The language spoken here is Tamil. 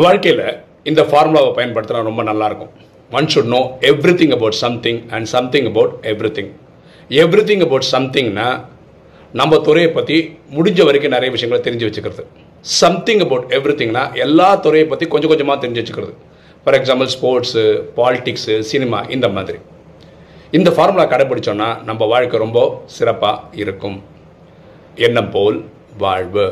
வாழ்க்கையில் இந்த ஃபார்முலாவை பயன்படுத்தினா ரொம்ப நல்லாயிருக்கும். One should know everything about something and something about everything everything about சம்திங்னா நம்ம துறையை பற்றி முடிஞ்ச வரைக்கும் நிறைய விஷயங்களை தெரிஞ்சு வச்சுக்கிறது. சம்திங் அபவுட் எவ்ரி திங்னா எல்லா துறையை பற்றி கொஞ்சம் கொஞ்சமாக தெரிஞ்சு வச்சுக்கிறது. For example sports politics cinema இந்த மாதிரி. இந்த ஃபார்முலா கடைப்பிடிச்சோன்னா நம்ம வாழ்க்கை ரொம்ப சிறப்பாக இருக்கும். எண்ணம் போல் வாழ்வு.